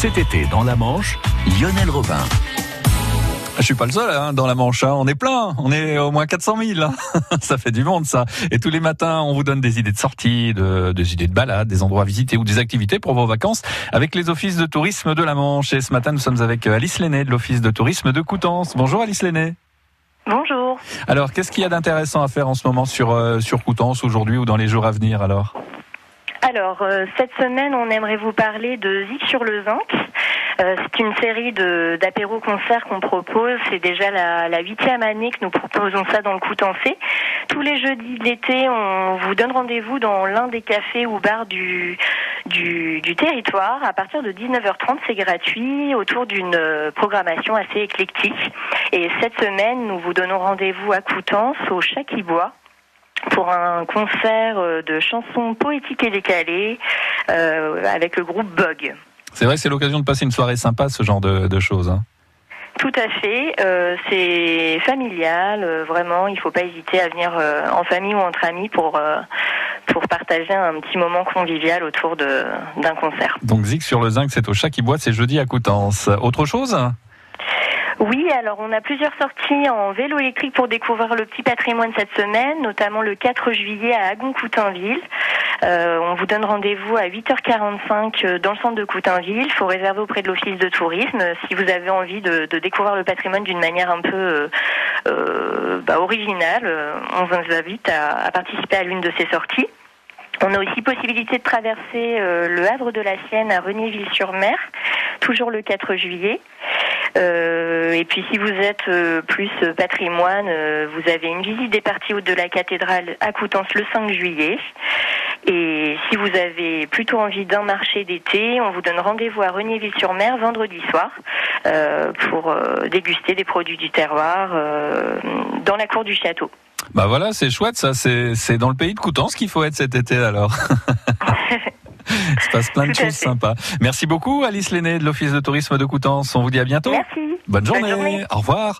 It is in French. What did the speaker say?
Cet été, dans la Manche, Lionel Robin. Je suis pas le seul hein, dans la Manche, hein. on est plein, on est au moins 400 000. hein. ça fait du monde ça. Et tous les matins, on vous donne des idées de sortie, de, des idées de balade, des endroits à visiter ou des activités pour vos vacances avec les offices de tourisme de la Manche. Et ce matin, nous sommes avec euh, Alice Lenné de l'office de tourisme de Coutances. Bonjour Alice Lenné. Bonjour. Alors, qu'est-ce qu'il y a d'intéressant à faire en ce moment sur euh, sur Coutances aujourd'hui ou dans les jours à venir alors? Alors, euh, cette semaine, on aimerait vous parler de Zik sur le Zinc. Euh, c'est une série d'apéro-concerts qu'on propose. C'est déjà la, huitième année que nous proposons ça dans le Coutancé. Tous les jeudis de l'été, on vous donne rendez-vous dans l'un des cafés ou bars du, du, territoire. À partir de 19h30, c'est gratuit autour d'une euh, programmation assez éclectique. Et cette semaine, nous vous donnons rendez-vous à Coutances, au Chaquibois pour un concert euh, de chansons poétiques et décalées euh, avec le groupe Bug. C'est vrai que c'est l'occasion de passer une soirée sympa, ce genre de, de choses. hein. Tout à fait, euh, c'est familial, euh, vraiment, il faut pas hésiter à venir en famille ou entre amis pour pour partager un petit moment convivial autour d'un concert. Donc Zig sur le zinc, c'est au chat qui boit, c'est jeudi à Coutances. Autre chose? Oui, alors on a plusieurs sorties en vélo électrique pour découvrir le petit patrimoine cette semaine, notamment le 4 juillet à Agon-Coutainville. Euh, on vous donne rendez-vous à 8h45 dans le centre de Coutainville. Il faut réserver auprès de l'office de tourisme si vous avez envie de, découvrir le patrimoine d'une manière un peu euh, euh, bah, originale. euh, On vous invite à, à participer à l'une de ces sorties. On a aussi possibilité de traverser euh, le Havre de la Sienne à Renéville-sur-Mer, toujours le 4 juillet. Euh, et puis si vous êtes euh, plus euh, patrimoine, vous avez une visite des parties hautes de la cathédrale à Coutances le 5 juillet. Et si vous avez plutôt envie d'un marché d'été, on vous donne rendez-vous à Renéville-sur-Mer vendredi soir euh, pour euh, déguster des produits du terroir euh, dans la cour du château. Bah voilà, c'est chouette ça, c'est dans le pays de Coutances qu'il faut être cet été alors. Il se passe plein de choses sympas. Merci beaucoup Alice Lenné de l'Office de tourisme de Coutances. On vous dit à bientôt. Merci. Bonne journée. Au revoir.